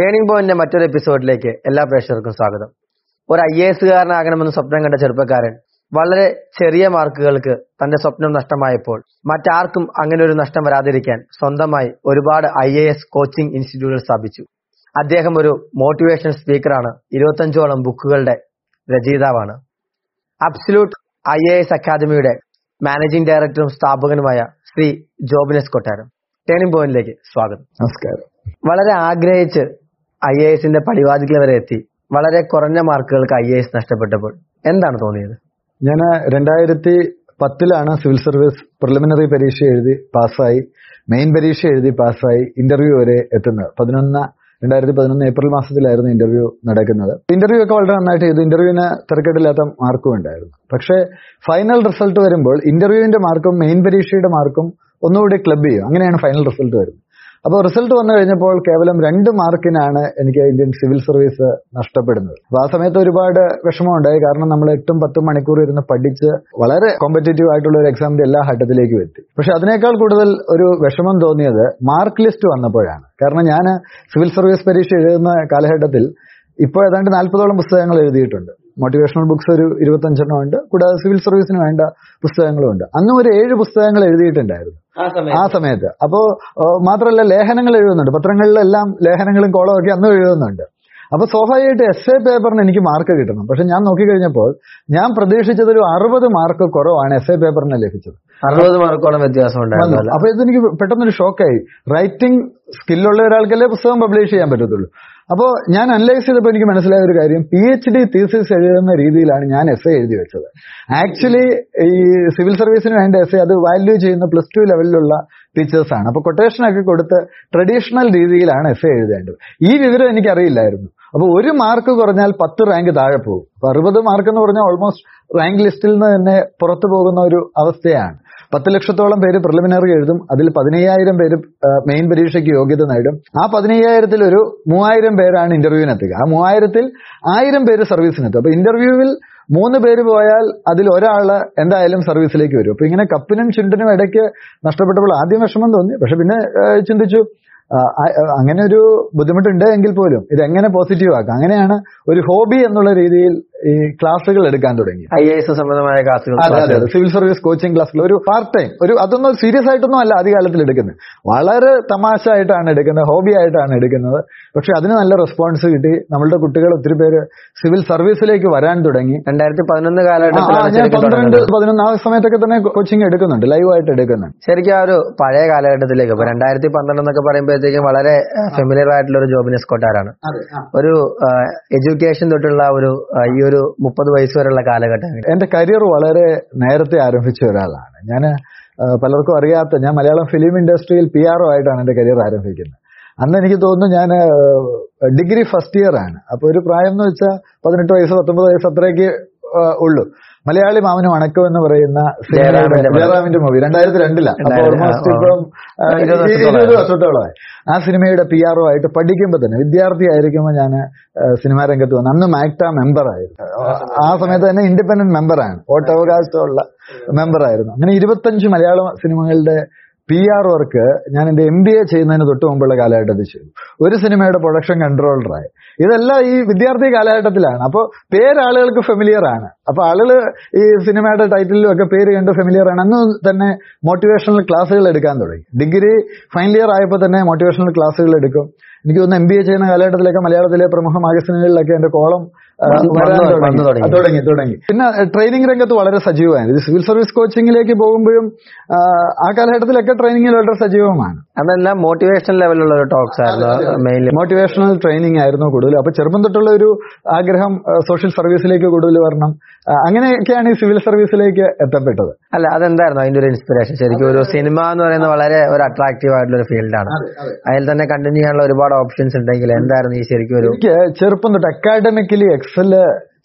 Turning പോയിന്റിന്റെ മറ്റൊരു എപ്പിസോഡിലേക്ക് എല്ലാ പ്രേക്ഷകർക്കും സ്വാഗതം. ഒരു ഐ എ എസുകാരനാകണമെന്ന് സ്വപ്നം കണ്ട ചെറുപ്പക്കാരൻ വളരെ ചെറിയ മാർക്കുകൾക്ക് തന്റെ സ്വപ്നം നഷ്ടമായപ്പോൾ മറ്റാർക്കും അങ്ങനെ ഒരു നഷ്ടം വരാതിരിക്കാൻ സ്വന്തമായി ഒരുപാട് ഐ എ എസ് കോച്ചിംഗ് ഇൻസ്റ്റിറ്റ്യൂട്ടുകൾ സ്ഥാപിച്ചു. അദ്ദേഹം ഒരു മോട്ടിവേഷൻ സ്പീക്കറാണ് ഇരുപത്തഞ്ചോളം ബുക്കുകളുടെ രചയിതാവാണ്. അബ്സല്യൂട്ട് ഐ എ എസ് അക്കാദമിയുടെ മാനേജിംഗ് ഡയറക്ടറും സ്ഥാപകനുമായ ശ്രീ ജോബിനെസ് കൊട്ടാരം. ടേണിംഗ് പോയിന്റിലേക്ക് സ്വാഗതം. നമസ്കാരം. വളരെ ആഗ്രഹിച്ച് ഐ എ എസിന്റെ പടിവാതിക്കൽ വരെ എത്തി. വളരെ കുറഞ്ഞ മാർക്കുകൾക്ക് ഐ എ എസ് നഷ്ടപ്പെട്ടപ്പോൾ എന്താണ് തോന്നിയത്? ഞാൻ രണ്ടായിരത്തി പത്തിലാണ് സിവിൽ സർവീസ് പ്രിലിമിനറി പരീക്ഷ എഴുതി പാസ്സായി. മെയിൻ പരീക്ഷ എഴുതി പാസ്സായി ഇന്റർവ്യൂ വരെ എത്തുന്നത്. പതിനൊന്ന് രണ്ടായിരത്തി പതിനൊന്ന് ഏപ്രിൽ മാസത്തിലായിരുന്നു ഇന്റർവ്യൂ നടക്കുന്നത്. ഇന്റർവ്യൂ ഒക്കെ വളരെ നന്നായിട്ട് ചെയ്തു. ഇന്റർവ്യൂവിന് തിരക്കേടില്ലാത്ത മാർക്കും ഉണ്ടായിരുന്നു. പക്ഷേ ഫൈനൽ റിസൾട്ട് വരുമ്പോൾ ഇന്റർവ്യൂവിന്റെ മാർക്കും മെയിൻ പരീക്ഷയുടെ മാർക്കും ഒന്നുകൂടി ക്ലബ് ചെയ്യും. അങ്ങനെയാണ് ഫൈനൽ റിസൾട്ട് വരുന്നത്. അപ്പോൾ റിസൾട്ട് വന്നു കഴിഞ്ഞപ്പോൾ കേവലം രണ്ട് മാർക്കിനാണ് എനിക്ക് ഇന്ത്യൻ സിവിൽ സർവീസ് നഷ്ടപ്പെടുന്നത്. അപ്പോൾ ആ സമയത്ത് ഒരുപാട് വിഷമമുണ്ടായി. കാരണം നമ്മൾ എട്ടും പത്തും മണിക്കൂർ ഇരുന്ന് പഠിച്ച് വളരെ കോമ്പറ്റേറ്റീവ് ആയിട്ടുള്ള ഒരു എക്സാമിന്റെ എല്ലാ ഘട്ടത്തിലേക്കും എത്തി. പക്ഷെ അതിനേക്കാൾ കൂടുതൽ ഒരു വിഷമം തോന്നിയത് മാർക്ക് ലിസ്റ്റ് വന്നപ്പോഴാണ്. കാരണം ഞാൻ സിവിൽ സർവീസ് പരീക്ഷ എഴുതുന്ന കാലഘട്ടത്തിൽ ഇപ്പോൾ ഏതാണ്ട് നാൽപ്പതോളം പുസ്തകങ്ങൾ എഴുതിയിട്ടുണ്ട്. മോട്ടിവേഷണൽ ബുക്സ് ഒരു ഇരുപത്തഞ്ചെണ്ണം ഉണ്ട്. കൂടാതെ സിവിൽ സർവീസിന് വേണ്ട പുസ്തകങ്ങളും ഉണ്ട്. അന്നും ഒരു ഏഴ് പുസ്തകങ്ങൾ എഴുതിയിട്ടുണ്ടായിരുന്നു. ആ സമയത്ത്. അപ്പോ മാത്രമല്ല ലേഖനങ്ങൾ എഴുതുന്നുണ്ട്. പത്രങ്ങളിലെല്ലാം ലേഖനങ്ങളും കോളവും ഒക്കെ അന്നും എഴുതുന്നുണ്ട്. അപ്പൊ സ്വാഭാവികമായിട്ട് എസ് എ പേപ്പറിന് എനിക്ക് മാർക്ക് കിട്ടണം. പക്ഷെ ഞാൻ നോക്കിക്കഴിഞ്ഞപ്പോൾ ഞാൻ പ്രതീക്ഷിച്ചത് ഒരു അറുപത് മാർക്ക് കുറവാണ് എസ് എ പേപ്പറിന് ലഭിച്ചത്. അറുപത് മാർക്കോളം വ്യത്യാസം? അപ്പൊ ഇതെനിക്ക് പെട്ടെന്നൊരു ഷോക്കായി റൈറ്റിംഗ് സ്കില്ലുള്ള ഒരാൾക്കല്ലേ പുസ്തകം പബ്ലിഷ് ചെയ്യാൻ പറ്റത്തുള്ളൂ. അപ്പോൾ ഞാൻ അനലൈസ് ചെയ്തപ്പോൾ എനിക്ക് മനസ്സിലായ ഒരു കാര്യം. പി എച്ച് ഡി തീസിസ് എഴുതുന്ന രീതിയിലാണ് ഞാൻ എസ് എഴുതി വെച്ചത്. ആക്ച്വലി ഈ സിവിൽ സർവീസിന് വേണ്ട എസ് അത് വാല്യൂ ചെയ്യുന്ന പ്ലസ് ടു ലെവലിലുള്ള ടീച്ചേഴ്സാണ് അപ്പൊ കൊട്ടേഷൻ ഒക്കെ കൊടുത്ത് ട്രഡീഷണൽ രീതിയിലാണ് എസ് എഴുതേണ്ടത്. ഈ വിവരം എനിക്കറിയില്ലായിരുന്നു അപ്പൊ ഒരു മാർക്ക് കുറഞ്ഞാൽ പത്ത് റാങ്ക് താഴെ പോകും. അപ്പൊ അറുപത് മാർക്ക് എന്ന് പറഞ്ഞാൽ ഓൾമോസ്റ്റ് റാങ്ക് ലിസ്റ്റിൽ നിന്ന് തന്നെ പുറത്തു പോകുന്ന ഒരു അവസ്ഥയാണ്. പത്ത് ലക്ഷത്തോളം പേര് പ്രിലിമിനറി എഴുതും അതിൽ പതിനയ്യായിരം പേര് മെയിൻ പരീക്ഷയ്ക്ക് യോഗ്യത നേടും. ആ പതിനയ്യായിരത്തിൽ ഒരു മൂവായിരം പേരാണ് ഇന്റർവ്യൂവിനെത്തുക ആ മൂവായിരത്തിൽ ആയിരം പേര് സർവീസിനെത്തും അപ്പൊ ഇന്റർവ്യൂവിൽ മൂന്ന് പേര് പോയാൽ അതിൽ ഒരാൾ എന്തായാലും സർവീസിലേക്ക് വരും. അപ്പൊ ഇങ്ങനെ കപ്പിനും ചുണ്ടിനും ഇടയ്ക്ക് നഷ്ടപ്പെട്ടപ്പോൾ ആദ്യം വിഷമം തോന്നി. പക്ഷെ പിന്നെ ചിന്തിച്ചു അങ്ങനെ ഒരു ബുദ്ധിമുട്ടുണ്ട് എങ്കിൽ പോലും ഇത് എങ്ങനെ പോസിറ്റീവ് ആക്കാം? അങ്ങനെയാണ് ഒരു ഹോബി എന്നുള്ള രീതിയിൽ ഈ ക്ലാസ്സുകൾ എടുക്കാൻ തുടങ്ങി. ഐ എസ് സംബന്ധമായ ക്ലാസ്സുകൾ അതെ അതെ സിവിൽ സർവീസ് കോച്ചിങ് ക്ലാസ്സുകൾ ഒരു പാർട്ട് ടൈം ഒരു അതൊന്നും സീരിയസ് ആയിട്ടൊന്നും അല്ല ആദ്യകാലത്തിൽ എടുക്കുന്നത്. വളരെ തമാശ ആയിട്ടാണ് എടുക്കുന്നത് ഹോബി ആയിട്ടാണ് എടുക്കുന്നത്. പക്ഷെ അതിന് നല്ല റെസ്പോൺസ് കിട്ടി. നമ്മളുടെ കുട്ടികൾ ഒത്തിരി പേര് സിവിൽ സർവീസിലേക്ക് വരാൻ തുടങ്ങി. രണ്ടായിരത്തി പതിനൊന്ന് കാലഘട്ടത്തിൽ പന്ത്രണ്ട് പതിനൊന്ന് ആ സമയത്തൊക്കെ തന്നെ കോച്ചിങ് എടുക്കുന്നുണ്ട് ലൈവ് ആയിട്ട് എടുക്കുന്നുണ്ട്. ശരിക്കും ആ ഒരു പഴയ കാലഘട്ടത്തിലേക്ക് ഇപ്പൊ രണ്ടായിരത്തി പന്ത്രണ്ട് എന്നൊക്കെ പറയുമ്പോഴത്തേക്കും വളരെ ഫെമിലിയർ ആയിട്ടുള്ള ഒരു ജോബിനെ സ്കോട്ടാരാണ് ഒരു എഡ്യൂക്കേഷൻ തൊട്ടുള്ള ഒരു ഈ ഒരു മുപ്പത് വയസ്സ് വരെയുള്ള കാലഘട്ടം. എന്റെ കരിയർ വളരെ നേരത്തെ ആരംഭിച്ച ഒരാളാണ്. ഞാൻ പലർക്കും അറിയാത്ത ഞാൻ മലയാളം ഫിലിം ഇൻഡസ്ട്രിയിൽ പി ആർ ആയിട്ടാണ് എന്റെ കരിയർ ആരംഭിക്കുന്നത്. അന്ന് എനിക്ക് തോന്നുന്നു ഞാൻ ഡിഗ്രി ഫസ്റ്റ് ഇയർ ആണ്. അപ്പൊ ഒരു പ്രായം എന്ന് വെച്ചാൽ പതിനെട്ട് വയസ്സ് പത്തൊമ്പത് വയസ്സ് ഉള്ളൂ. മലയാളി മാമനും അണക്കം എന്ന് പറയുന്ന ജയറാമിന്റെ മൂവി. രണ്ടായിരത്തി രണ്ടിലാണ് ഓൾമോസ്റ്റ് ആ, ഇപ്പം ഇരുപത് വർഷത്തോളമായി. ആ സിനിമയുടെ പി ആർഒ ആയിട്ട് പഠിക്കുമ്പോൾ തന്നെ വിദ്യാർത്ഥി ആയിരിക്കുമ്പോൾ ഞാൻ സിനിമാ രംഗത്ത് വന്നു അന്ന് മാക്ട മെമ്പർ ആയിരുന്നു. ആ സമയത്ത് തന്നെ ഇൻഡിപെൻഡന്റ് മെമ്പറാണ് വോട്ടവകാശമുള്ള മെമ്പർ ആയിരുന്നു. അങ്ങനെ ഇരുപത്തഞ്ച് മലയാള സിനിമകളുടെ പി ആർ വർക്ക് ഞാൻ എന്റെ എം ബി എ ചെയ്യുന്നതിന് തൊട്ട് മുമ്പുള്ള കാലഘട്ടത്തിൽ ചെയ്തു. ഒരു സിനിമയുടെ പ്രൊഡക്ഷൻ കൺട്രോളറായി ഇതെല്ലാം ഈ വിദ്യാർത്ഥി കാലഘട്ടത്തിലാണ്. അപ്പോൾ പേര് ആളുകൾക്ക് ഫെമിലിയർ ആണ്. അപ്പൊ ആളുകൾ ഈ സിനിമയുടെ ടൈറ്റിലും ഒക്കെ പേര് കണ്ട് ഫെമിലിയർ ആണ്. അന്ന് തന്നെ മോട്ടിവേഷണൽ ക്ലാസ്സുകൾ എടുക്കാൻ തുടങ്ങി. ഡിഗ്രി ഫൈനൽ ഇയർ ആയപ്പോൾ തന്നെ മോട്ടിവേഷണൽ ക്ലാസ്സുകൾ എടുക്കും. എനിക്ക് തോന്നുന്നു എം ബി എ ചെയ്യുന്ന കാലഘട്ടത്തിലൊക്കെ മലയാളത്തിലെ പ്രമുഖ മാഗസിനുകളിലൊക്കെ എന്റെ കോളം തുടങ്ങി. തുടങ്ങി. പിന്നെ ട്രെയിനിങ് രംഗത്ത് വളരെ സജീവമായിരുന്നു. ഇത് സിവിൽ സർവീസ് കോച്ചിങ്ങിലേക്ക് പോകുമ്പോഴും ആ, ആ കാലഘട്ടത്തിലൊക്കെ ട്രെയിനിങ്ങിൽ വളരെ സജീവമാണ്. അതെല്ലാം മോട്ടിവേഷൻ ലെവലുള്ള ഒരു ടോക്സ് ആയിരുന്നു മെയിൻലി മോട്ടിവേഷണൽ ട്രെയിനിങ് ആയിരുന്നു കൂടുതൽ അപ്പൊ ചെറുപ്പം തൊട്ടുള്ള ഒരു ആഗ്രഹം സോഷ്യൽ സർവീസിലേക്ക് കൂടുതൽ വരണം. അങ്ങനെയൊക്കെയാണ് ഈ സിവിൽ സർവീസിലേക്ക് എത്തപ്പെട്ടത്. അല്ല അതെന്തായിരുന്നു അതിന്റെ ഒരു ഇൻസ്പിറേഷൻ ശരിക്കും ഒരു സിനിമ എന്ന് പറയുന്നത് വളരെ ഒരു അട്രാക്റ്റീവ് ആയിട്ടുള്ള ഒരു ഫീൽഡാണ് അതിൽ തന്നെ കണ്ടിന്യൂ ചെയ്യാനുള്ള ഒരുപാട് ഓപ്ഷൻസ് ഉണ്ടെങ്കിൽ എന്തായിരുന്നു ഈ ശരിക്കും ഒരു ചെറുപ്പം തൊട്ട് അക്കാഡമിക്കലി എക്സൽ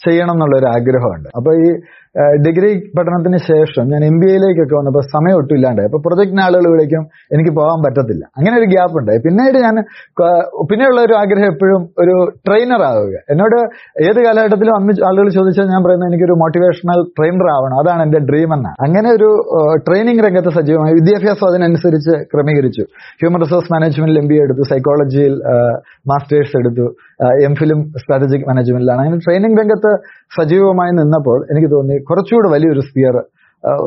ചെയ്യണം എന്നുള്ള ഒരു ആഗ്രഹമുണ്ട്. അപ്പൊ ഈ ഡിഗ്രി പഠനത്തിന് ശേഷം ഞാൻ എം ബി എയിലേക്കൊക്കെ വന്നപ്പോൾ സമയം ഒട്ടും ഇല്ലാണ്ടായി. അപ്പൊ പ്രൊജക്ടിന് ആളുകൾ വിളിക്കും എനിക്ക് പോകാൻ പറ്റത്തില്ല. അങ്ങനെ ഒരു ഗ്യാപ്പ് ഉണ്ടായി. പിന്നീട് ഞാൻ പിന്നെയുള്ള ഒരു ആഗ്രഹം എപ്പോഴും ഒരു ട്രെയിനർ ആവുക. എന്നോട് ഏത് കാലഘട്ടത്തിലും അന്ന് ആളുകൾ ചോദിച്ചാൽ ഞാൻ പറയുന്നത് എനിക്കൊരു മോട്ടിവേഷണൽ ട്രെയിനർ ആവണം. അതാണ് എന്റെ ഡ്രീം എന്നാണ് അങ്ങനെ ഒരു ട്രെയിനിങ് രംഗത്ത് സജീവമായി വിദ്യാഭ്യാസം അതിനനുസരിച്ച് ക്രമീകരിച്ചു. ഹ്യൂമൻ റിസോഴ്സ് മാനേജ്മെന്റിൽ എം ബി എടുത്തു സൈക്കോളജിയിൽ മാസ്റ്റേഴ്സ് എടുത്തു. എം ഫിലിം സ്ട്രാറ്റജിക് മാനേജ്മെന്റിലാണ്. അങ്ങനെ ട്രെയിനിങ് രംഗത്ത് സജീവമായി നിന്നപ്പോൾ എനിക്ക് തോന്നി കുറച്ചുകൂടി വലിയൊരു സ്പിയർ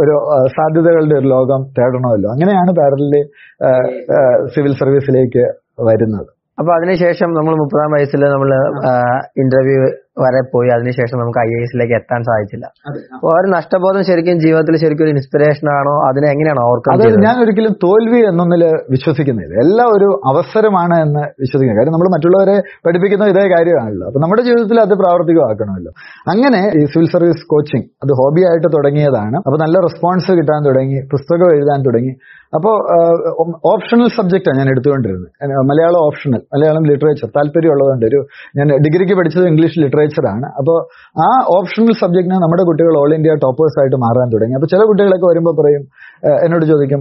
ഒരു സാധ്യതകളുടെ ഒരു ലോകം തേടണമല്ലോ. അങ്ങനെയാണ് പാരലി സിവിൽ സർവീസിലേക്ക് വരുന്നത്. അപ്പൊ അതിനുശേഷം നമ്മൾ മുപ്പതാം വയസ്സിൽ നമ്മൾ ഇന്റർവ്യൂ വരെ പോയി. അതിനുശേഷം നമുക്ക് ഐ എസിലേക്ക് എത്താൻ സാധിച്ചില്ല. അപ്പൊ ആ. ഒരു നഷ്ടബോധം ശരിക്കും ജീവിതത്തിൽ ശരിക്കും ഒരു ഇൻസ്പിറേഷൻ ആണോ? അതിനെ എങ്ങനെയാണ് ഓർക്കുന്നത് അതായത് ഞാൻ ഒരിക്കലും തോൽവി എന്നൊന്നിൽ വിശ്വസിക്കുന്നില്ല. എല്ലാം ഒരു അവസരമാണ് എന്ന് വിശ്വസിക്കുന്നത് കാര്യം നമ്മൾ മറ്റുള്ളവരെ പഠിപ്പിക്കുന്ന ഇതേ കാര്യമാണല്ലോ. അപ്പൊ നമ്മുടെ ജീവിതത്തിൽ അത് പ്രാവർത്തികമാക്കണമല്ലോ. അങ്ങനെ ഈ സിവിൽ സർവീസ് കോച്ചിങ് അത് ഹോബിയായിട്ട് തുടങ്ങിയതാണ്. അപ്പൊ നല്ല റെസ്പോൺസ് കിട്ടാൻ തുടങ്ങി പുസ്തകം എഴുതാൻ തുടങ്ങി. അപ്പോൾ ഓപ്ഷണൽ സബ്ജക്റ്റാണ് ഞാൻ എടുത്തുകൊണ്ടിരുന്നത്. മലയാളം ഓപ്ഷണൽ മലയാളം ലിറ്ററേച്ചർ താല്പര്യമുള്ളതുകൊണ്ട് ഒരു ഞാൻ ഡിഗ്രിക്ക് പഠിച്ചത് ഇംഗ്ലീഷ് ലിറ്ററേച്ചർ ആണ്. അപ്പോൾ ആ ഓപ്ഷണൽ സബ്ജക്റ്റിന് നമ്മുടെ കുട്ടികൾ ഓൾ ഇന്ത്യ ടോപ്പേഴ്സ് ആയിട്ട് മാറാൻ തുടങ്ങി. അപ്പോൾ ചില കുട്ടികളൊക്കെ വരുമ്പോൾ പറയും എന്നോട് ചോദിക്കും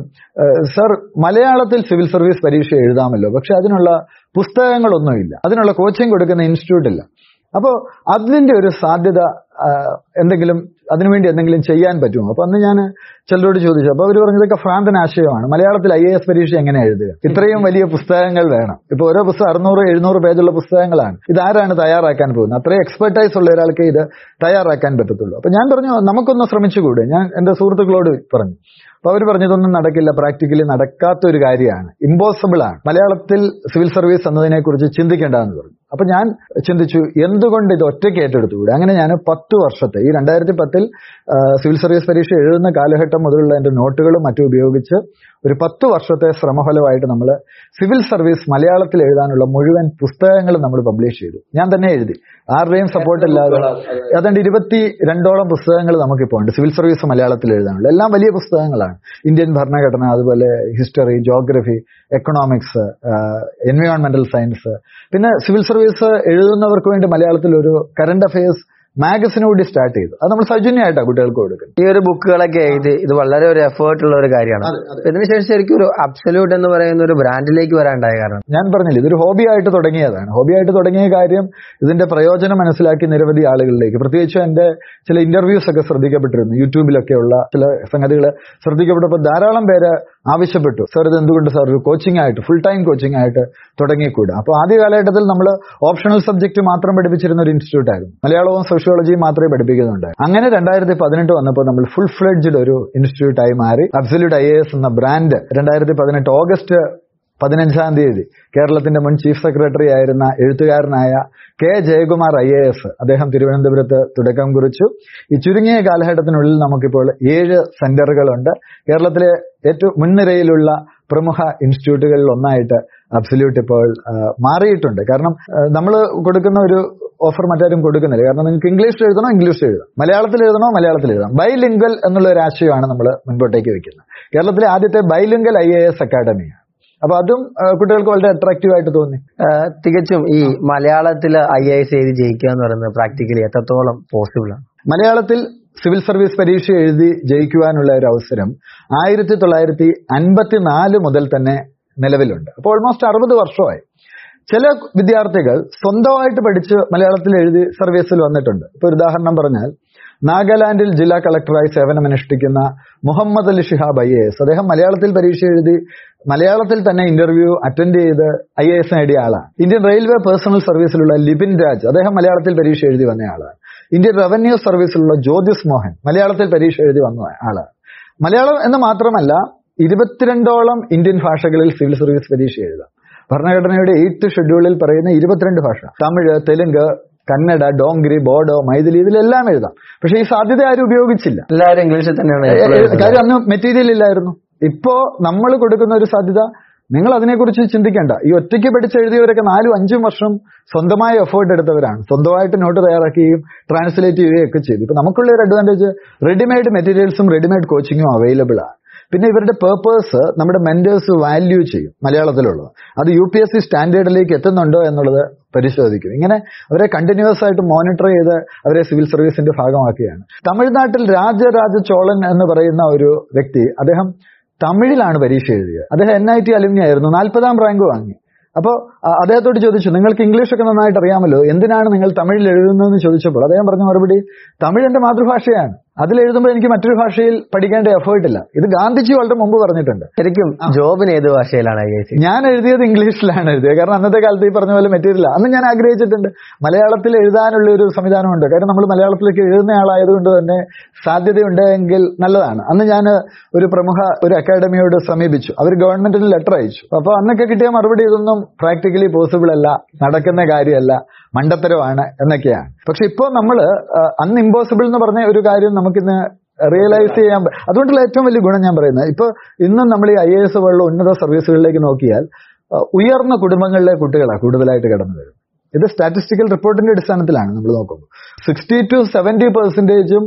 സർ മലയാളത്തിൽ സിവിൽ സർവീസ് പരീക്ഷ എഴുതാമല്ലോ. പക്ഷെ അതിനുള്ള പുസ്തകങ്ങളൊന്നുമില്ല. അതിനുള്ള കോച്ചിങ് കൊടുക്കുന്ന ഇൻസ്റ്റിറ്റ്യൂട്ട് ഇല്ല. അപ്പോൾ അതിന്റെ ഒരു സാധ്യത എന്തെങ്കിലും അതിനുവേണ്ടി എന്തെങ്കിലും ചെയ്യാൻ പറ്റുമോ? അപ്പൊ അന്ന് ഞാൻ ചിലരോട് ചോദിച്ചു. അപ്പൊ അവർ പറഞ്ഞതൊക്കെ ഭ്രാന്തൻ ആശയമാണ്. മലയാളത്തിൽ ഐ എ എസ് പരീക്ഷ എങ്ങനെ എഴുതുക? ഇത്രയും വലിയ പുസ്തകങ്ങൾ വേണം. ഇപ്പൊ ഓരോ പുസ്തകം അറുന്നൂറ് എഴുന്നൂറ് പേജുള്ള പുസ്തകങ്ങളാണ്. ഇതാരാണ് തയ്യാറാക്കാൻ പോകുന്നത്? അത്രയും എക്സ്പെർട്ടൈസ് ഉള്ള ഒരാൾക്ക് ഇത് തയ്യാറാക്കാൻ പറ്റത്തുള്ളൂ. അപ്പൊ ഞാൻ പറഞ്ഞു നമുക്കൊന്ന് ശ്രമിച്ചുകൂടെ? ഞാൻ എന്റെ സുഹൃത്തുക്കളോട് പറഞ്ഞു. അപ്പൊ അവർ പറഞ്ഞതൊന്നും നടക്കില്ല. പ്രാക്ടിക്കലി നടക്കാത്ത ഒരു കാര്യമാണ്. ഇമ്പോസിബിൾ ആണ്. മലയാളത്തിൽ സിവിൽ സർവീസ് എന്നതിനെ കുറിച്ച് ചിന്തിക്കേണ്ടതെന്ന് പറഞ്ഞു. അപ്പൊ ഞാൻ ചിന്തിച്ചു എന്തുകൊണ്ട് ഇത് ഒറ്റയ്ക്ക് ഏറ്റെടുത്തുകൂടെ? അങ്ങനെ ഞാൻ പത്ത് വർഷത്തെ ഈ രണ്ടായിരത്തി പത്തിൽ സിവിൽ സർവീസ് പരീക്ഷ എഴുതുന്ന കാലഘട്ടം മുതലുള്ള എന്റെ നോട്ടുകളും മറ്റും ഉപയോഗിച്ച് ഒരു പത്ത് വർഷത്തെ ശ്രമഫലമായിട്ട് നമ്മൾ സിവിൽ സർവീസ് മലയാളത്തിൽ എഴുതാനുള്ള മുഴുവൻ പുസ്തകങ്ങളും നമ്മൾ പബ്ലിഷ് ചെയ്തു. ഞാൻ തന്നെ എഴുതി. ആരുടെയും സപ്പോർട്ട് ഇല്ലാതെ. ഏതാണ്ട് ഇരുപത്തി രണ്ടോളം പുസ്തകങ്ങൾ നമുക്കിപ്പോൾ ഉണ്ട് സിവിൽ സർവീസ് മലയാളത്തിൽ എഴുതാനുള്ള. എല്ലാം വലിയ പുസ്തകങ്ങളാണ്. ഇന്ത്യൻ ഭരണഘടന അതുപോലെ ഹിസ്റ്ററി ജോഗ്രഫി എക്കണോമിക്സ് എൻവയോൺമെന്റൽ സയൻസ് പിന്നെ സിവിൽ സർവീസ് എഴുതുന്നവർക്ക് വേണ്ടി മലയാളത്തിൽ ഒരു കറണ്ട് അഫയേഴ്സ് മാഗസിൻ കൂടി സ്റ്റാർട്ട് ചെയ്തു. അത് നമ്മൾ സൗജന്യമായിട്ടാണ് കുട്ടികൾക്ക് കൊടുക്കുന്നത്. ഈ ഒരു ബുക്കുകളൊക്കെ എഴുതി ഇത് വളരെ ഒരു എഫേർട്ട് ഉള്ള ഒരു കാര്യമാണ്. ഇതിനുശേഷം ശരിക്കും ഒരു അബ്സല്യൂട്ട് എന്ന് പറയുന്ന ഒരു ബ്രാൻഡിലേക്ക് വരാണ്ടായ കാരണം. ഞാൻ പറഞ്ഞില്ല ഇതൊരു ഹോബിയായിട്ട് തുടങ്ങിയതാണ്. ഹോബി ആയിട്ട് തുടങ്ങിയ കാര്യം ഇതിന്റെ പ്രയോജനം മനസ്സിലാക്കി നിരവധി ആളുകളിലേക്ക്. പ്രത്യേകിച്ച് എന്റെ ചില ഇന്റർവ്യൂസ് ഒക്കെ ശ്രദ്ധിക്കപ്പെട്ടിരുന്നു. യൂട്യൂബിലൊക്കെയുള്ള ചില സംഗതികൾ ശ്രദ്ധിക്കപ്പെട്ടപ്പോൾ ധാരാളം പേര് ആവശ്യപ്പെട്ടു. സാർ ഇത് എന്തുകൊണ്ട് സാർ ഒരു കോച്ചിങ് ആയിട്ട് ഫുൾ ടൈം കോച്ചിങ് ആയിട്ട് തുടങ്ങിക്കൂടുക അപ്പോൾ ആദ്യ കാലഘട്ടത്തിൽ നമ്മൾ ഓപ്ഷണൽ സബ്ജക്ട് മാത്രം പഠിപ്പിച്ചിരുന്ന ഒരു ഇൻസ്റ്റിറ്റ്യൂട്ട് ആയിരുന്നു. മലയാളവും സോഷ്യോളജിയും മാത്രമേ പഠിപ്പിക്കുന്നുണ്ടായി അങ്ങനെ രണ്ടായിരത്തി പതിനെട്ട് വന്നപ്പോൾ നമ്മൾ ഫുൾ ഫ്ലെഡ്ജ്ഡ് ഒരു ഇൻസ്റ്റിറ്റ്യൂട്ടായി മാറി. അബ്സല്യൂട്ട് ഐ എന്ന ബ്രാൻഡ് രണ്ടായിരത്തി പതിനെട്ട് ഓഗസ്റ്റ് പതിനഞ്ചാം തീയതി കേരളത്തിന്റെ മുൻ ചീഫ് സെക്രട്ടറി ആയിരുന്ന എഴുത്തുകാരനായ K Jayakumar I A S അദ്ദേഹം തിരുവനന്തപുരത്ത് തുടക്കം കുറിച്ചു. ഈ ചുരുങ്ങിയ കാലഘട്ടത്തിനുള്ളിൽ നമുക്കിപ്പോൾ ഏഴ് സെന്ററുകളുണ്ട്. കേരളത്തിലെ ഏറ്റവും മുൻനിരയിലുള്ള പ്രമുഖ ഇൻസ്റ്റിറ്റ്യൂട്ടുകളിൽ ഒന്നായിട്ട് അബ്സല്യൂട്ട് ഇപ്പോൾ മാറിയിട്ടുണ്ട്. കാരണം നമ്മൾ കൊടുക്കുന്ന ഒരു ഓഫർ മറ്റാരും കൊടുക്കുന്നില്ല. കാരണം നിങ്ങൾക്ക് ഇംഗ്ലീഷിൽ എഴുതണോ ഇംഗ്ലീഷിൽ എഴുതാം. മലയാളത്തിൽ എഴുതണോ മലയാളത്തിൽ എഴുതാം. ബൈലിംഗ്വൽ എന്നുള്ള ഒരു ആശയമാണ് നമ്മൾ മുൻപോട്ടേക്ക് വെക്കുന്നത് കേരളത്തിലെ ആദ്യത്തെ ബൈലിംഗൽ ഐ എ എസ് അക്കാഡമിയാണ്. അപ്പൊ അതും കുട്ടികൾക്ക് വളരെ അട്രാക്റ്റീവ് ആയിട്ട് തോന്നി. തികച്ചും ഈ മലയാളത്തിൽ ഐ എ എസ് എഴുതി ജയിക്കുക എന്ന് പറയുന്നത് പ്രാക്ടിക്കലി എത്രത്തോളം പോസിബിൾ ആണ്? മലയാളത്തിൽ സിവിൽ സർവീസ് പരീക്ഷ എഴുതി ജയിക്കുവാനുള്ള ഒരു അവസരം ആയിരത്തി തൊള്ളായിരത്തി അൻപത്തിനാല് മുതൽ തന്നെ നിലവിലുണ്ട്. അപ്പോൾ ഓൾമോസ്റ്റ് അറുപത് വർഷമായി. ചില വിദ്യാർത്ഥികൾ സ്വന്തമായിട്ട് പഠിച്ച് മലയാളത്തിൽ എഴുതി സർവീസിൽ വന്നിട്ടുണ്ട്. ഇപ്പൊ ഉദാഹരണം പറഞ്ഞാൽ നാഗാലാൻഡിൽ ജില്ലാ കളക്ടറായി സേവനമനുഷ്ഠിക്കുന്ന Muhammad Ali Shihab I A S. അദ്ദേഹം മലയാളത്തിൽ പരീക്ഷ എഴുതി മലയാളത്തിൽ തന്നെ ഇന്റർവ്യൂ അറ്റൻഡ് ചെയ്ത് ഐ എ എസ് നേടിയ ആളാണ്. ഇന്ത്യൻ റെയിൽവേ പേഴ്സണൽ സർവീസിലുള്ള ലിബിൻ രാജ് അദ്ദേഹം മലയാളത്തിൽ പരീക്ഷ എഴുതി വന്ന ആളാണ്. ഇന്ത്യൻ റവന്യൂ സർവീസിലുള്ള ജ്യോതിസ് മോഹൻ മലയാളത്തിൽ പരീക്ഷ എഴുതി വന്ന ആളാണ്. മലയാളം എന്ന് മാത്രമല്ല ഇരുപത്തിരണ്ടോളം ഇന്ത്യൻ ഭാഷകളിൽ സിവിൽ സർവീസ് പരീക്ഷ എഴുതാം. ഭരണഘടനയുടെ എയ്ത്ത് ഷെഡ്യൂളിൽ പറയുന്ന ഇരുപത്തിരണ്ട് ഭാഷ. തമിഴ് തെലുങ്ക് കന്നഡ ഡോങ്ക്രി ബോഡോ മൈഥിലി ഇതിലെല്ലാം എഴുതാം. പക്ഷെ ഈ സാധ്യത ആരും ഉപയോഗിച്ചില്ല. എല്ലാവരും ഇംഗ്ലീഷിൽ തന്നെയാണ്. കാര്യം അന്ന് മെറ്റീരിയൽ ഇല്ലായിരുന്നു. ഇപ്പോ നമ്മൾ കൊടുക്കുന്ന ഒരു സാധ്യത നിങ്ങൾ അതിനെക്കുറിച്ച് ചിന്തിക്കേണ്ട. ഈ ഒറ്റയ്ക്ക് പഠിച്ചെഴുതിയവരൊക്കെ നാലും അഞ്ചും വർഷം സ്വന്തമായി എഫേർട്ട് എടുത്തവരാണ്. സ്വന്തമായിട്ട് നോട്ട് തയ്യാറാക്കുകയും ട്രാൻസ്ലേറ്റ് ചെയ്യുകയും ഒക്കെ ചെയ്തു. ഇപ്പൊ നമുക്കുള്ള ഒരു അഡ്വാന്റേജ് റെഡിമെയ്ഡ് മെറ്റീരിയൽസും റെഡിമെയ്ഡ് കോച്ചിങ്ങും അവൈലബിൾ ആണ്. പിന്നെ ഇവരുടെ പേർപ്പേഴ്സ് നമ്മുടെ മെന്റേഴ്സ് വാല്യൂ ചെയ്യും മലയാളത്തിലുള്ളത്. അത് യു പി എസ് സി സ്റ്റാൻഡേർഡിലേക്ക് എത്തുന്നുണ്ടോ എന്നുള്ളത് പരിശോധിക്കും. ഇങ്ങനെ അവരെ കണ്ടിന്യൂസ് ആയിട്ട് മോണിറ്റർ ചെയ്ത് അവരെ സിവിൽ സർവീസിന്റെ ഭാഗമാക്കുകയാണ്. തമിഴ്നാട്ടിൽ രാജരാജ ചോളൻ എന്ന് പറയുന്ന ഒരു വ്യക്തി അദ്ദേഹം തമിഴിലാണ് പരീക്ഷ എഴുതിയത് അദ്ദേഹം എൻ ഐ ടി അലുമിനി ആയിരുന്നു നാൽപ്പതാം റാങ്ക് വാങ്ങി. അപ്പോൾ അദ്ദേഹത്തോട് ചോദിച്ചു നിങ്ങൾക്ക് ഇംഗ്ലീഷ് ഒക്കെ നന്നായിട്ട് അറിയാമല്ലോ എന്തിനാണ് നിങ്ങൾ തമിഴിൽ എഴുതുന്നതെന്ന് ചോദിച്ചപ്പോൾ അദ്ദേഹം പറഞ്ഞ മറുപടി തമിഴ് എന്റെ മാതൃഭാഷയാണ്. അതിൽ എഴുതുമ്പോൾ എനിക്ക് മറ്റൊരു ഭാഷയിൽ പഠിക്കേണ്ട എഫേർട്ട് ഇല്ല. ഇത് ഗാന്ധിജി വളരെ മുമ്പ് പറഞ്ഞിട്ടുണ്ട്. ശരിക്കും ജോബിന് ഏത് ഭാഷയിലാണ് ഞാൻ എഴുതിയത് ഇംഗ്ലീഷിലാണ് എഴുതിയത്. കാരണം അന്നത്തെ കാലത്ത് ഈ പറഞ്ഞ പോലെ മെറ്റീരിയൽ അന്ന് ഞാൻ ആഗ്രഹിച്ചിട്ടുണ്ട് മലയാളത്തിൽ എഴുതാനുള്ള ഒരു സംവിധാനമുണ്ട്. കാരണം നമ്മൾ മലയാളത്തിലേക്ക് എഴുതുന്ന ആളായതുകൊണ്ട് തന്നെ സാധ്യതയുണ്ടെങ്കിൽ നല്ലതാണ്. അന്ന് ഞാൻ ഒരു പ്രമുഖ ഒരു അക്കാഡമിയോട് സമീപിച്ചു. അവർ ഗവൺമെന്റിന് ലെറ്റർ അയച്ചു. അപ്പോൾ അന്നൊക്കെ കിട്ടിയ മറുപടി ഇതൊന്നും പ്രാക്ടിക്കലി പോസിബിൾ അല്ല. നടക്കുന്ന കാര്യമല്ല. മണ്ടത്തരമാണ് എന്നൊക്കെയാണ്. പക്ഷെ ഇപ്പോൾ നമ്മൾ അൺഇമ്പോസിബിൾ ഇമ്പോസിബിൾ എന്ന് പറഞ്ഞ ഒരു കാര്യം നമുക്കിന്ന് റിയലൈസ് ചെയ്യാൻ അതുകൊണ്ടുള്ള ഏറ്റവും വലിയ ഗുണം ഞാൻ പറയുന്നത്. ഇപ്പൊ ഇന്നും നമ്മൾ ഈ ഐ എസ് പോലുള്ള ഉന്നത സർവീസുകളിലേക്ക് നോക്കിയാൽ ഉയർന്ന കുടുംബങ്ങളിലെ കുട്ടികളാണ് കൂടുതലായിട്ട് കടന്നു വരുന്നത്. ഇത് സ്റ്റാറ്റിസ്റ്റിക്കൽ റിപ്പോർട്ടിന്റെ അടിസ്ഥാനത്തിലാണ് നമ്മൾ നോക്കുമ്പോൾ. സിക്സ്റ്റി ടു സെവന്റി പെർസെന്റേജും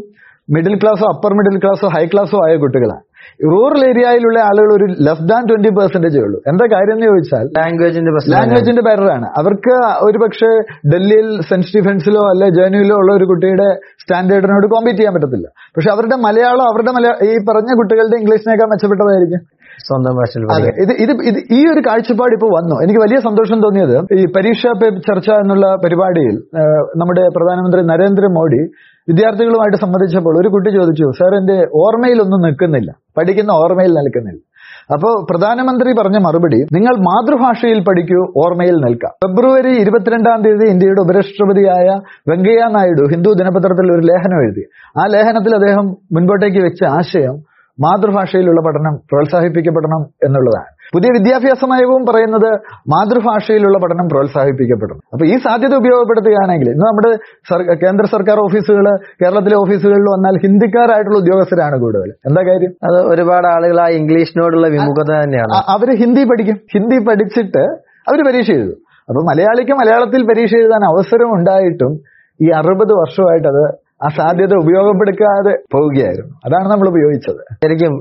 മിഡിൽ ക്ലാസ്സോ അപ്പർ മിഡിൽ ക്ലാസ്സോ ഹൈ ക്ലാസ്സോ ആയ കുട്ടികളാണ് റൂറൽ ഏരിയയിലുള്ള ആളുകൾ ഒരു ലെസ് ദാൻ ട്വന്റി പെർസെന്റേജേ ഉള്ളൂ. എന്താ കാര്യം എന്ന് ചോദിച്ചാൽ ലാംഗ്വേജിന്റെ ലാംഗ്വേജിന്റെ ബാരറാണ് അവർക്ക് ഒരു പക്ഷേ ഡൽഹിയിൽ സെന്റ് സ്റ്റീഫൻസിലോ അല്ലെ ജേനുവിലോ ഉള്ള ഒരു കുട്ടിയുടെ സ്റ്റാൻഡേർഡിനോട് കോമ്പീറ്റ് ചെയ്യാൻ പറ്റത്തില്ല. പക്ഷെ അവരുടെ മലയാളം അവരുടെ മലയാളം ഈ പറഞ്ഞ കുട്ടികളുടെ ഇംഗ്ലീഷിനേക്കാൾ മെച്ചപ്പെട്ടതായിരിക്കും. സ്വന്തം ഭാഷയിൽ ഇത് ഇത് ഇത് ഈ ഒരു കാഴ്ചപ്പാട് ഇപ്പോൾ വന്നു. എനിക്ക് വലിയ സന്തോഷം തോന്നിയത് ഈ പരീക്ഷാ പേ ചർച്ച എന്നുള്ള പരിപാടിയിൽ നമ്മുടെ പ്രധാനമന്ത്രി നരേന്ദ്രമോദി വിദ്യാർത്ഥികളുമായിട്ട് സംബന്ധിച്ചപ്പോൾ ഒരു കുട്ടി ചോദിച്ചു സാർ എന്റെ ഓർമ്മയിലൊന്നും നിൽക്കുന്നില്ല. പഠിക്കുന്ന ഓർമ്മയിൽ നിൽക്കുന്നില്ല. അപ്പോ പ്രധാനമന്ത്രി പറഞ്ഞ മറുപടി നിങ്ങൾ മാതൃഭാഷയിൽ പഠിക്കൂ ഓർമ്മയിൽ നിൽക്കാം. ഫെബ്രുവരി ഇരുപത്തിരണ്ടാം തീയതി ഇന്ത്യയുടെ ഉപരാഷ്ട്രപതിയായ വെങ്കയ്യ നായിഡു ഹിന്ദു ദിനപത്രത്തിൽ ഒരു ലേഖനം എഴുതി. ആ ലേഖനത്തിൽ അദ്ദേഹം മുൻപോട്ടേക്ക് വെച്ച ആശയം മാതൃഭാഷയിലുള്ള പഠനം പ്രോത്സാഹിപ്പിക്കപ്പെടണം എന്നുള്ളതാണ്. പുതിയ വിദ്യാഭ്യാസ നയവും പറയുന്നത് മാതൃഭാഷയിലുള്ള പഠനം പ്രോത്സാഹിപ്പിക്കപ്പെടണം അപ്പൊ ഈ സാധ്യത ഉപയോഗപ്പെടുത്തുകയാണെങ്കിൽ ഇന്ന് നമ്മുടെ കേന്ദ്ര സർക്കാർ ഓഫീസുകൾ കേരളത്തിലെ ഓഫീസുകളിൽ വന്നാൽ ഹിന്ദിക്കാരായിട്ടുള്ള ഉദ്യോഗസ്ഥരാണ് കൂടുതൽ. എന്താ കാര്യം? അത് ഒരുപാട് ആളുകൾ ആ ഇംഗ്ലീഷിനോടുള്ള വിമുഖത തന്നെയാണ്. അവർ ഹിന്ദി പഠിക്കും. ഹിന്ദി പഠിച്ചിട്ട് അവർ പരീക്ഷ എഴുതും. അപ്പൊ മലയാളിക്ക് മലയാളത്തിൽ പരീക്ഷ എഴുതാൻ അവസരം ഉണ്ടായിട്ടും ഈ അറുപത് വർഷമായിട്ട് അത് ആ സാധ്യത ഉപയോഗപ്പെടുത്താതെ പോവുകയായിരുന്നു. അതാണ് നമ്മൾ ഉപയോഗിച്ചത്. ശരിക്കും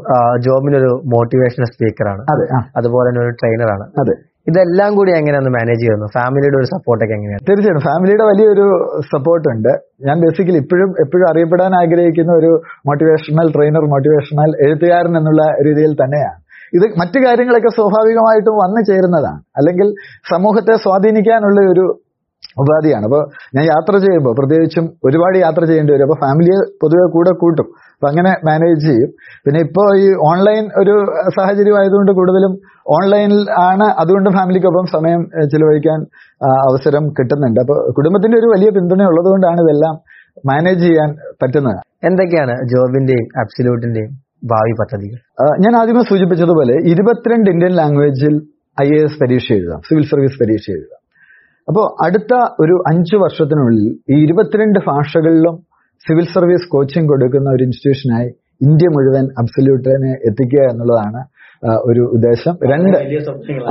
ജോബിനൊരു മോട്ടിവേഷണൽ സ്പീക്കറാണ് അതെ അതുപോലെ തന്നെ ഒരു ട്രെയിനറാണ് അതെ. ഇതെല്ലാം കൂടി എങ്ങനെയാണ് മാനേജ് ചെയ്യുന്നത് ഫാമിലിയുടെ ഒരു സപ്പോർട്ടൊക്കെ എങ്ങനെയാണ് തീർച്ചയായും ഫാമിലിയുടെ വലിയൊരു സപ്പോർട്ട് ഉണ്ട്. ഞാൻ ബേസിക്കലി ഇപ്പോഴും എപ്പോഴും അറിയപ്പെടാൻ ആഗ്രഹിക്കുന്ന ഒരു മോട്ടിവേഷണൽ ട്രെയിനർ മോട്ടിവേഷണൽ എഴുത്തുകാരൻ എന്നുള്ള രീതിയിൽ തന്നെയാണ്. ഇത് മറ്റു കാര്യങ്ങളൊക്കെ സ്വാഭാവികമായിട്ടും വന്നു ചേരുന്നതാണ്. അല്ലെങ്കിൽ സമൂഹത്തെ സ്വാധീനിക്കാനുള്ള ഒരു ഉപാധിയാണ്. അപ്പോൾ ഞാൻ യാത്ര ചെയ്യുമ്പോൾ പ്രത്യേകിച്ചും ഒരുപാട് യാത്ര ചെയ്യേണ്ടി വരും. അപ്പോൾ ഫാമിലിയെ പൊതുവെ കൂടെ കൂട്ടും. അപ്പൊ അങ്ങനെ മാനേജ് ചെയ്യും. പിന്നെ ഇപ്പോൾ ഈ ഓൺലൈൻ ഒരു സാഹചര്യം ആയതുകൊണ്ട് കൂടുതലും ഓൺലൈനിൽ ആണ്. അതുകൊണ്ട് ഫാമിലിക്കൊപ്പം സമയം ചിലവഴിക്കാൻ അവസരം കിട്ടുന്നുണ്ട്. അപ്പോൾ കുടുംബത്തിന്റെ ഒരു വലിയ പിന്തുണ ഉള്ളതുകൊണ്ടാണ് ഇതെല്ലാം മാനേജ് ചെയ്യാൻ പറ്റുന്നത്. എന്തൊക്കെയാണ് ജോബിന്റെയും അബ്സല്യൂട്ടിന്റെയും ഭാവി പദ്ധതികൾ? ഞാൻ ആദ്യമേ സൂചിപ്പിച്ചതുപോലെ ഇരുപത്തിരണ്ട് ഇന്ത്യൻ ലാംഗ്വേജിൽ ഐ എ എസ് പരീക്ഷ എഴുതാം. സിവിൽ സർവീസ് പരീക്ഷ എഴുതാം. അപ്പോൾ അടുത്ത ഒരു അഞ്ചു വർഷത്തിനുള്ളിൽ ഈ ഇരുപത്തിരണ്ട് ഭാഷകളിലും സിവിൽ സർവീസ് കോച്ചിങ് കൊടുക്കുന്ന ഒരു ഇൻസ്റ്റിറ്റ്യൂഷനായി ഇന്ത്യ മുഴുവൻ അബ്സല്യൂട്ടിനെ എത്തിക്കുക എന്നുള്ളതാണ് ഒരു ഉദ്ദേശം. രണ്ട്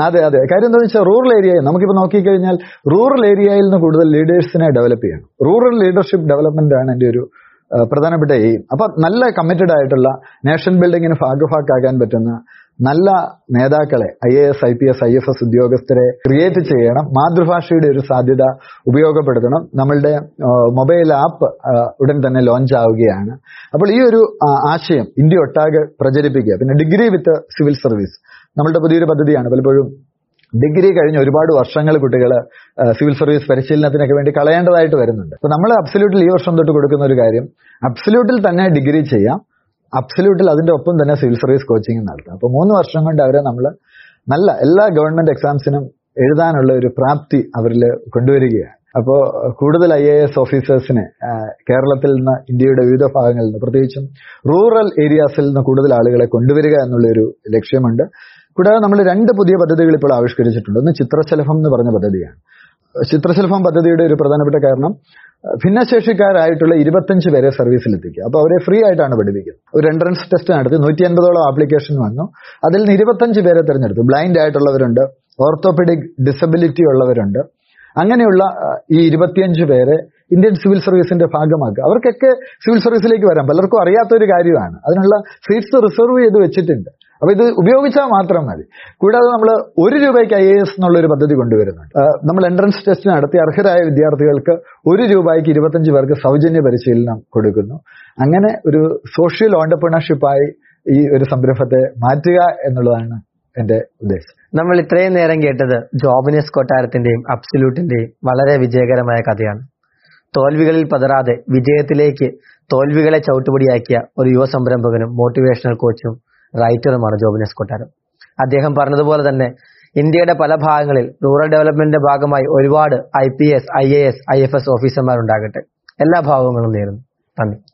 അതെ അതെ. കാര്യം എന്താണെന്ന് വെച്ചാൽ റൂറൽ ഏരിയ നമുക്കിപ്പോൾ നോക്കിക്കഴിഞ്ഞാൽ റൂറൽ ഏരിയയിൽ നിന്ന് കൂടുതൽ ലീഡേഴ്സിനെ ഡെവലപ്പ് ചെയ്യണം. റൂറൽ ലീഡർഷിപ്പ് ഡെവലപ്മെന്റ് ആണ് എന്റെ ഒരു പ്രധാനപ്പെട്ട എയിം അപ്പൊ നല്ല കമ്മിറ്റഡ് ആയിട്ടുള്ള നേഷൻ ബിൽഡിങ്ങിന് ഭാഗഭാക്കാകാൻ പറ്റുന്ന നല്ല നേതാക്കളെ I A S I P S I F S ഉദ്യോഗസ്ഥരെ ക്രിയേറ്റ് ചെയ്യണം. മാതൃഭാഷയുടെ ഒരു സാധ്യത ഉപയോഗപ്പെടുത്തണം. നമ്മളുടെ മൊബൈൽ ആപ്പ് ഉടൻ തന്നെ ലോഞ്ച് ആവുകയാണ്. അപ്പോൾ ഈ ഒരു ആശയം ഇന്ത്യ ഒട്ടാകെ പ്രചരിപ്പിക്കുക. പിന്നെ ഡിഗ്രി വിത്ത് സിവിൽ സർവീസ് നമ്മളുടെ പുതിയൊരു പദ്ധതിയാണ്. പലപ്പോഴും ഡിഗ്രി കഴിഞ്ഞ് ഒരുപാട് വർഷങ്ങൾ കുട്ടികൾ സിവിൽ സർവീസ് പരിശീലനത്തിനൊക്കെ വേണ്ടി കളയേണ്ടതായിട്ട് വരുന്നുണ്ട്. അപ്പൊ നമ്മൾ അബ്സല്യൂട്ടിൽ ഈ വർഷം തൊട്ട് കൊടുക്കുന്ന ഒരു കാര്യം അബ്സല്യൂട്ടിൽ തന്നെ ഡിഗ്രി ചെയ്യാം. അബ്സല്യൂട്ടിൽ അതിന്റെ ഒപ്പം തന്നെ സിവിൽ സർവീസ് കോച്ചിങ് നടത്തും. അപ്പൊ മൂന്ന് വർഷം കൊണ്ട് അവരെ നമ്മൾ നല്ല എല്ലാ ഗവൺമെന്റ് എക്സാംസിനും എഴുതാനുള്ള ഒരു പ്രാപ്തി അവരിൽ കൊണ്ടുവരികയാണ്. അപ്പോൾ കൂടുതൽ ഐ എ എസ് ഓഫീസേഴ്സിനെ കേരളത്തിൽ നിന്ന് ഇന്ത്യയുടെ വിവിധ ഭാഗങ്ങളിൽ നിന്ന് പ്രത്യേകിച്ചും റൂറൽ ഏരിയാസിൽ നിന്ന് കൂടുതൽ ആളുകളെ കൊണ്ടുവരിക എന്നുള്ളൊരു ലക്ഷ്യമുണ്ട്. കൂടാതെ നമ്മൾ രണ്ട് പുതിയ പദ്ധതികൾ ഇപ്പോൾ ആവിഷ്കരിച്ചിട്ടുണ്ട്. ഒന്ന് ചിത്രശലഭം എന്ന് പറഞ്ഞ പദ്ധതിയാണ്. ചിത്രശലഭം പദ്ധതിയുടെ ഒരു പ്രധാനപ്പെട്ട കാരണം ഭിന്നശേഷിക്കാരായിട്ടുള്ള ഇരുപത്തഞ്ച് പേരെ സർവീസിലെത്തിക്കുക. അപ്പോൾ അവരെ ഫ്രീ ആയിട്ടാണ് പഠിപ്പിക്കുന്നത് ഒരു എൻട്രൻസ് ടെസ്റ്റ് നടത്തി നൂറ്റി അൻപതോളം ആപ്ലിക്കേഷൻ വന്നു. അതിൽ നിന്ന് ഇരുപത്തഞ്ച് പേരെ തിരഞ്ഞെടുത്തു. ബ്ലൈൻഡ് ആയിട്ടുള്ളവരുണ്ട് ഓർത്തോപെഡിക് ഡിസബിലിറ്റി ഉള്ളവരുണ്ട്. അങ്ങനെയുള്ള ഈ ഇരുപത്തിയഞ്ച് പേരെ ഇന്ത്യൻ സിവിൽ സർവീസിന്റെ ഭാഗമാക്കുക. അവർക്കൊക്കെ സിവിൽ സർവീസിലേക്ക് വരാം. പലർക്കും അറിയാത്ത ഒരു കാര്യമാണ്. അതിനുള്ള സീറ്റ്സ് റിസർവ് ചെയ്ത് വെച്ചിട്ടുണ്ട്. അപ്പൊ ഇത് ഉപയോഗിച്ചാൽ മാത്രം മതി. കൂടാതെ നമ്മൾ ഒരു രൂപയ്ക്ക് ഐ എ എസ് എന്നുള്ള ഒരു പദ്ധതി കൊണ്ടുവരുന്നുണ്ട്. നമ്മൾ എൻട്രൻസ് ടെസ്റ്റ് നടത്തി അർഹരായ വിദ്യാർത്ഥികൾക്ക് ഒരു രൂപയ്ക്ക് ഇരുപത്തഞ്ച് പേർക്ക് സൗജന്യ പരിശീലനം കൊടുക്കുന്നു. അങ്ങനെ ഒരു സോഷ്യൽ ഓണ്ടർപ്രണർഷിപ്പായി ഈ ഒരു സംരംഭത്തെ മാറ്റുക എന്നുള്ളതാണ് എന്റെ ഉദ്ദേശം. നമ്മൾ ഇത്രയും നേരം കേട്ടത് ജോബിനസ് കൊട്ടാരത്തിന്റെയും അബ്സല്യൂട്ടിന്റെയും വളരെ വിജയകരമായ കഥയാണ്. തോൽവികളിൽ പതറാതെ വിജയത്തിലേക്ക് തോൽവികളെ ചവിട്ടുപടിയാക്കിയ ഒരു യുവ സംരംഭകനും മോട്ടിവേഷണൽ കോച്ചും റൈറ്ററുമാണ് ജോബിനെസ് കൊട്ടാരം. അദ്ദേഹം പറഞ്ഞതുപോലെ തന്നെ ഇന്ത്യയുടെ പല ഭാഗങ്ങളിൽ റൂറൽ ഡെവലപ്മെന്റിന്റെ ഭാഗമായി ഒരുപാട് I P S I A S I F S ഓഫീസർമാരുണ്ടാകട്ടെ എല്ലാ ഭാഗങ്ങളും നേരുന്നു. നന്ദി.